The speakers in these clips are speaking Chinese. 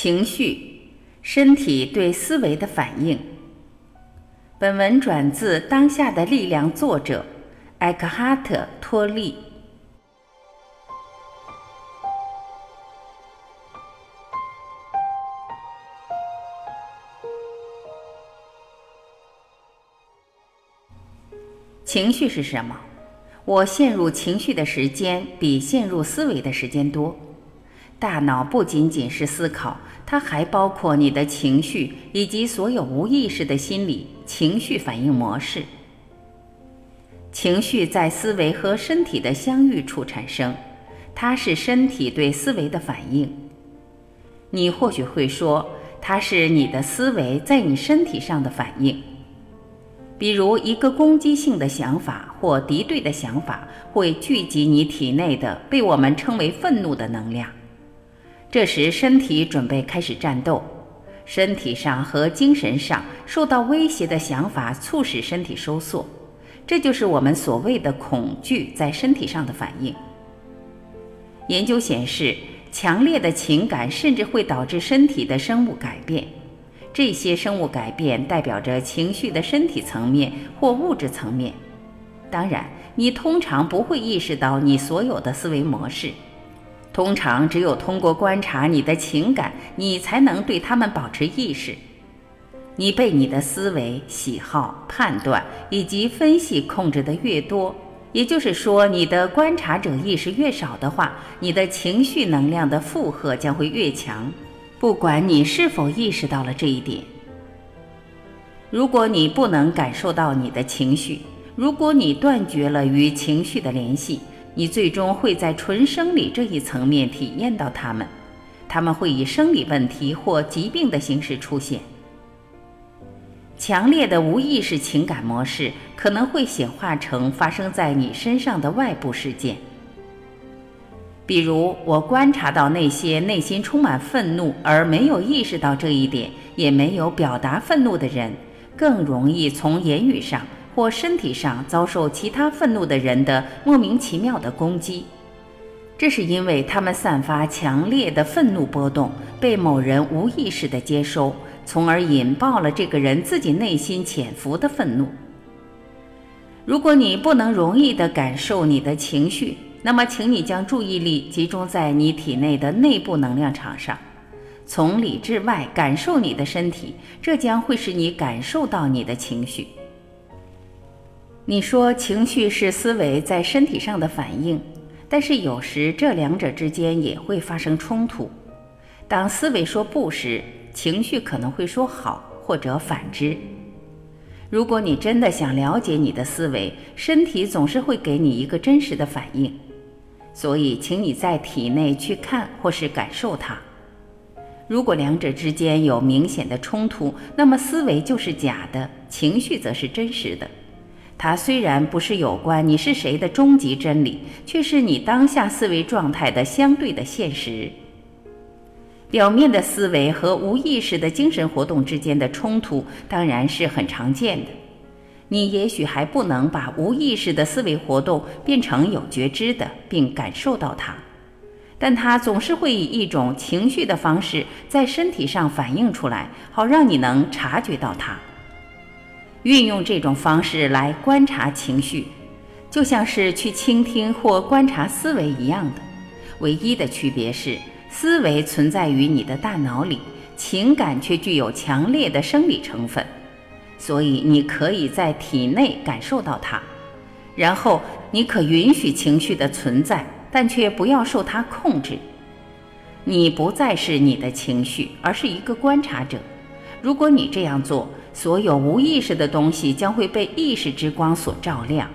情绪，身体对思维的反应。本文转自《当下的力量》作者艾克哈特·托利。情绪是什么？我陷入情绪的时间比陷入思维的时间多。大脑不仅仅是思考，它还包括你的情绪以及所有无意识的心理情绪反应模式。情绪在思维和身体的相遇处产生，它是身体对思维的反应。你或许会说，它是你的思维在你身体上的反应。比如，一个攻击性的想法或敌对的想法会聚集你体内的被我们称为愤怒的能量。这时，身体准备开始战斗，身体上和精神上受到威胁的想法促使身体收缩，这就是我们所谓的恐惧在身体上的反应。研究显示，强烈的情感甚至会导致身体的生物改变，这些生物改变代表着情绪的身体层面或物质层面。当然，你通常不会意识到你所有的思维模式。通常只有通过观察你的情感，你才能对他们保持意识。你被你的思维、喜好、判断以及分析控制的越多，也就是说，你的观察者意识越少的话，你的情绪能量的负荷将会越强。不管你是否意识到了这一点，如果你不能感受到你的情绪，如果你断绝了与情绪的联系。你最终会在纯生理这一层面体验到它们，它们会以生理问题或疾病的形式出现。强烈的无意识情感模式可能会显化成发生在你身上的外部事件，比如我观察到那些内心充满愤怒而没有意识到这一点，也没有表达愤怒的人，更容易从言语上。或身体上遭受其他愤怒的人的莫名其妙的攻击，这是因为他们散发强烈的愤怒波动，被某人无意识地接收，从而引爆了这个人自己内心潜伏的愤怒。如果你不能容易地感受你的情绪，那么请你将注意力集中在你体内的内部能量场上，从里至外感受你的身体，这将会使你感受到你的情绪。你说情绪是思维在身体上的反应，但是有时这两者之间也会发生冲突。当思维说不时，情绪可能会说好，或者反之。如果你真的想了解你的思维，身体总是会给你一个真实的反应。所以，请你在体内去看或是感受它。如果两者之间有明显的冲突，那么思维就是假的，情绪则是真实的。它虽然不是有关你是谁的终极真理，却是你当下思维状态的相对的现实。表面的思维和无意识的精神活动之间的冲突当然是很常见的。你也许还不能把无意识的思维活动变成有觉知的，并感受到它，但它总是会以一种情绪的方式在身体上反映出来，好让你能察觉到它。运用这种方式来观察情绪，就像是去倾听或观察思维一样的。唯一的区别是，思维存在于你的大脑里，情感却具有强烈的生理成分。所以，你可以在体内感受到它。然后，你可允许情绪的存在，但却不要受它控制。你不再是你的情绪，而是一个观察者。如果你这样做，所有无意识的东西将会被意识之光所照亮。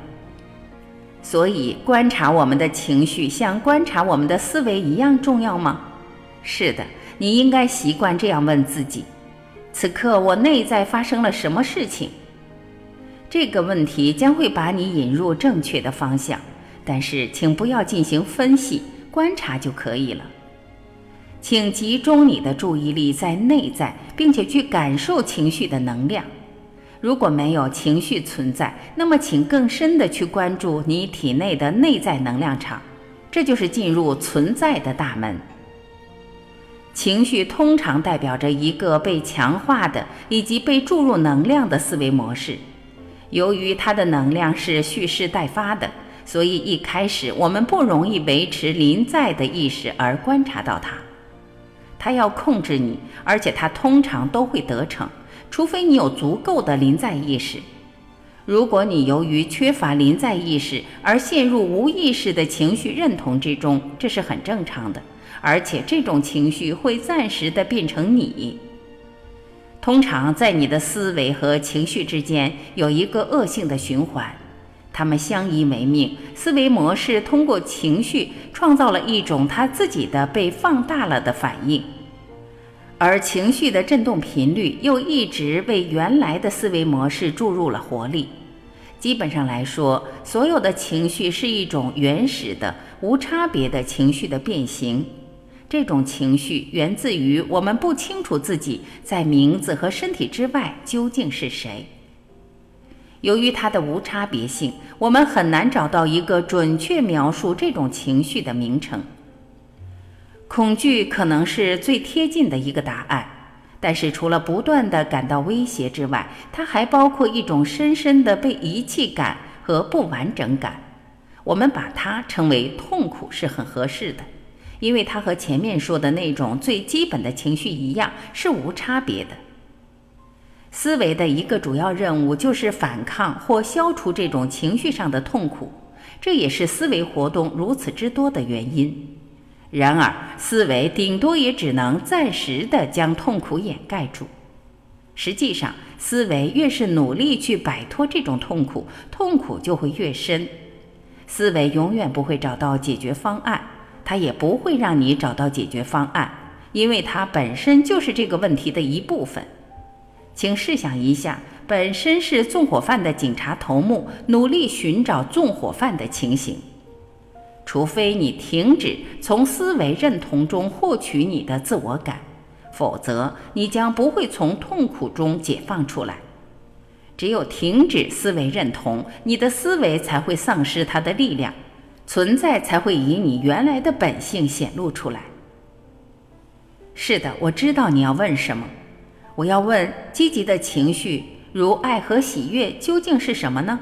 所以，观察我们的情绪像观察我们的思维一样重要吗？是的，你应该习惯这样问自己：此刻我内在发生了什么事情？这个问题将会把你引入正确的方向。但是，请不要进行分析，观察就可以了。请集中你的注意力在内在，并且去感受情绪的能量。如果没有情绪存在，那么请更深的去关注你体内的内在能量场，这就是进入存在的大门。情绪通常代表着一个被强化的以及被注入能量的思维模式。由于它的能量是蓄势待发的，所以一开始我们不容易维持临在的意识而观察到它。他要控制你，而且他通常都会得逞，除非你有足够的临在意识。如果你由于缺乏临在意识而陷入无意识的情绪认同之中，这是很正常的，而且这种情绪会暂时的变成你。通常在你的思维和情绪之间有一个恶性的循环，他们相依为命。思维模式通过情绪创造了一种他自己的被放大了的反应。而情绪的振动频率又一直为原来的思维模式注入了活力。基本上来说，所有的情绪是一种原始的、无差别的情绪的变形。这种情绪源自于我们不清楚自己在名字和身体之外究竟是谁。由于它的无差别性，我们很难找到一个准确描述这种情绪的名称。恐惧可能是最贴近的一个答案，但是除了不断的感到威胁之外，它还包括一种深深的被遗弃感和不完整感。我们把它称为痛苦是很合适的，因为它和前面说的那种最基本的情绪一样，是无差别的。思维的一个主要任务就是反抗或消除这种情绪上的痛苦，这也是思维活动如此之多的原因。然而，思维顶多也只能暂时的将痛苦掩盖住。实际上，思维越是努力去摆脱这种痛苦，痛苦就会越深。思维永远不会找到解决方案，它也不会让你找到解决方案，因为它本身就是这个问题的一部分。请试想一下，本身是纵火犯的警察头目努力寻找纵火犯的情形。除非你停止从思维认同中获取你的自我感，否则你将不会从痛苦中解放出来。只有停止思维认同，你的思维才会丧失它的力量，存在才会以你原来的本性显露出来。是的，我知道你要问什么。我要问：积极的情绪，如爱和喜悦，究竟是什么呢？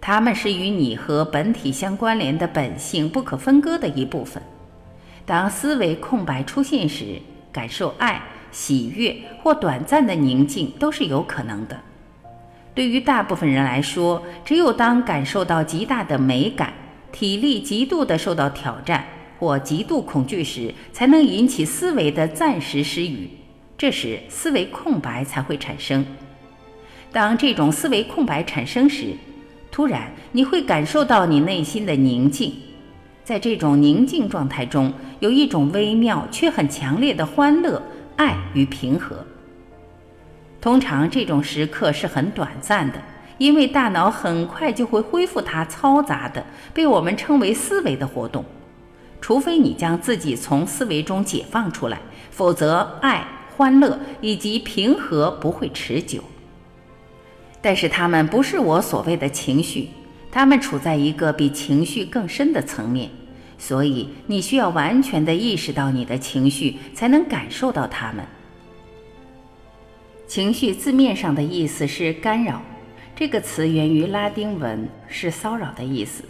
它们是与你和本体相关联的本性不可分割的一部分。当思维空白出现时，感受爱、喜悦或短暂的宁静都是有可能的。对于大部分人来说，只有当感受到极大的美感、体力极度的受到挑战或极度恐惧时，才能引起思维的暂时失语。这时，思维空白才会产生。当这种思维空白产生时，突然，你会感受到你内心的宁静，在这种宁静状态中，有一种微妙却很强烈的欢乐、爱与平和。通常，这种时刻是很短暂的，因为大脑很快就会恢复它嘈杂的、被我们称为思维的活动。除非你将自己从思维中解放出来，否则，爱、欢乐以及平和不会持久。但是它们不是我所谓的情绪，它们处在一个比情绪更深的层面，所以你需要完全的意识到你的情绪，才能感受到它们。情绪字面上的意思是干扰，这个词源于拉丁文，是骚扰的意思。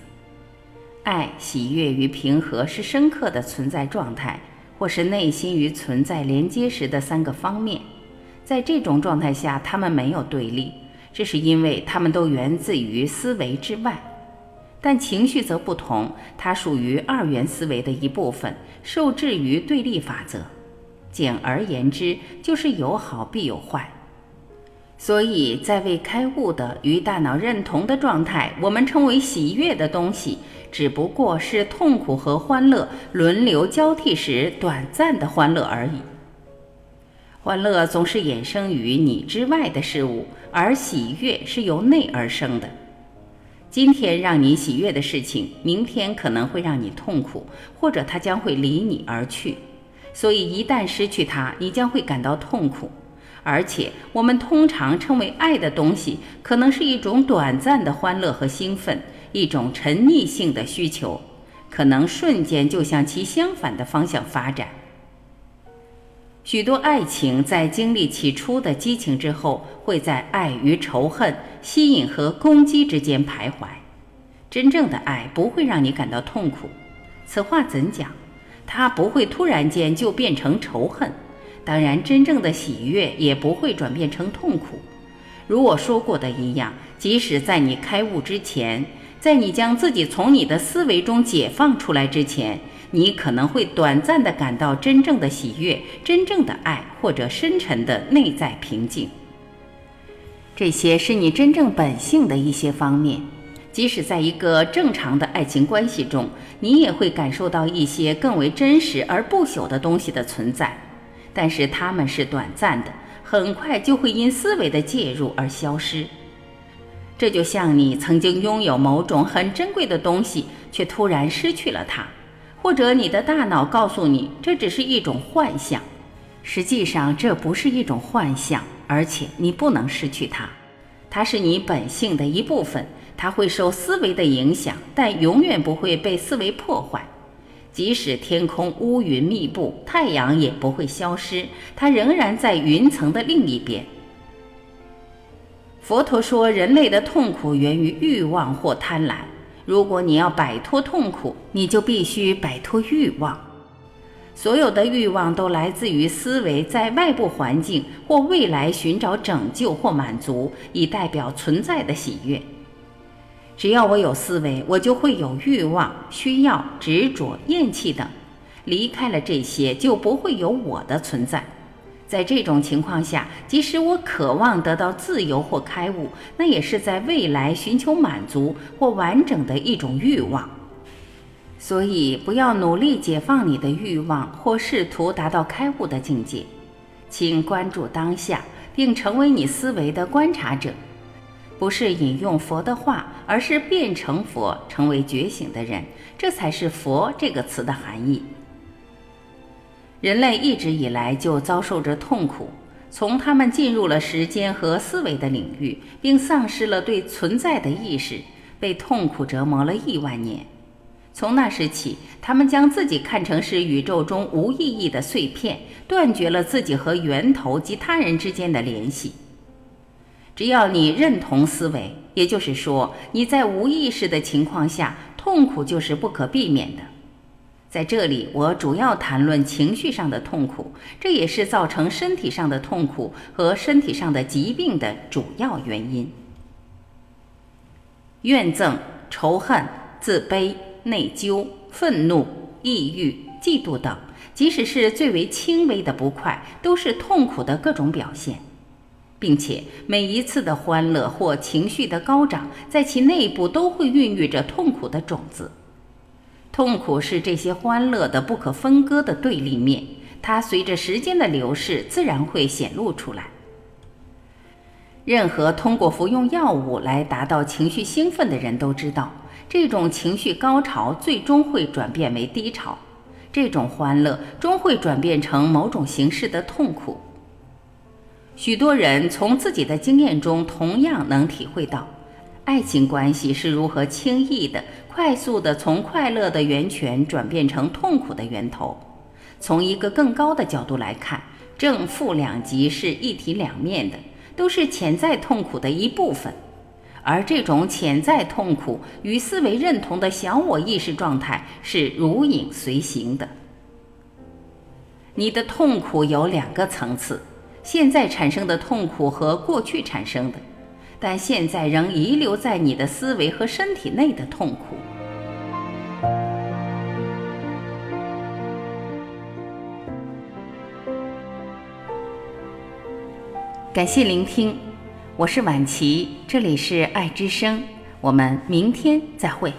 爱、喜悦与平和是深刻的存在状态，或是内心与存在连接时的三个方面。在这种状态下，它们没有对立。这是因为它们都源自于思维之外，但情绪则不同，它属于二元思维的一部分，受制于对立法则。简而言之，就是有好必有坏。所以在未开悟的与大脑认同的状态，我们称为喜悦的东西，只不过是痛苦和欢乐轮流交替时短暂的欢乐而已。欢乐总是衍生于你之外的事物，而喜悦是由内而生的。今天让你喜悦的事情，明天可能会让你痛苦，或者它将会离你而去。所以一旦失去它，你将会感到痛苦。而且我们通常称为爱的东西，可能是一种短暂的欢乐和兴奋，一种沉溺性的需求，可能瞬间就向其相反的方向发展。许多爱情在经历起初的激情之后，会在爱与仇恨、吸引和攻击之间徘徊。真正的爱不会让你感到痛苦，此话怎讲？它不会突然间就变成仇恨。当然，真正的喜悦也不会转变成痛苦。如我说过的一样，即使在你开悟之前，在你将自己从你的思维中解放出来之前。你可能会短暂地感到真正的喜悦、真正的爱或者深沉的内在平静。这些是你真正本性的一些方面。即使在一个正常的爱情关系中，你也会感受到一些更为真实而不朽的东西的存在，但是它们是短暂的，很快就会因思维的介入而消失。这就像你曾经拥有某种很珍贵的东西，却突然失去了它。或者你的大脑告诉你，这只是一种幻象。实际上，这不是一种幻象，而且你不能失去它。它是你本性的一部分，它会受思维的影响，但永远不会被思维破坏。即使天空乌云密布，太阳也不会消失，它仍然在云层的另一边。佛陀说，人类的痛苦源于欲望或贪婪。如果你要摆脱痛苦，你就必须摆脱欲望。所有的欲望都来自于思维在外部环境或未来寻找拯救或满足，以代表存在的喜悦。只要我有思维，我就会有欲望、需要、执着、厌弃等。离开了这些，就不会有我的存在。在这种情况下，即使我渴望得到自由或开悟，那也是在未来寻求满足或完整的一种欲望。所以，不要努力解放你的欲望或试图达到开悟的境界。请关注当下，并成为你思维的观察者。不是引用佛的话，而是变成佛，成为觉醒的人。这才是“佛”这个词的含义。人类一直以来就遭受着痛苦，从他们进入了时间和思维的领域，并丧失了对存在的意识，被痛苦折磨了亿万年。从那时起，他们将自己看成是宇宙中无意义的碎片，断绝了自己和源头及他人之间的联系。只要你认同思维，也就是说你在无意识的情况下，痛苦就是不可避免的。在这里，我主要谈论情绪上的痛苦，这也是造成身体上的痛苦和身体上的疾病的主要原因。怨憎、仇恨、自卑、内疚、愤怒、抑郁、嫉妒等，即使是最为轻微的不快，都是痛苦的各种表现，并且每一次的欢乐或情绪的高涨，在其内部都会孕育着痛苦的种子。痛苦是这些欢乐的不可分割的对立面，它随着时间的流逝自然会显露出来。任何通过服用药物来达到情绪兴奋的人都知道，这种情绪高潮最终会转变为低潮，这种欢乐终会转变成某种形式的痛苦。许多人从自己的经验中同样能体会到。爱情关系是如何轻易的、快速的从快乐的源泉转变成痛苦的源头？从一个更高的角度来看，正负两极是一体两面的，都是潜在痛苦的一部分。而这种潜在痛苦与思维认同的小我意识状态是如影随形的。你的痛苦有两个层次：现在产生的痛苦和过去产生的。但现在仍遗留在你的思维和身体内的痛苦。感谢聆听，我是晚琪，这里是爱之声，我们明天再会。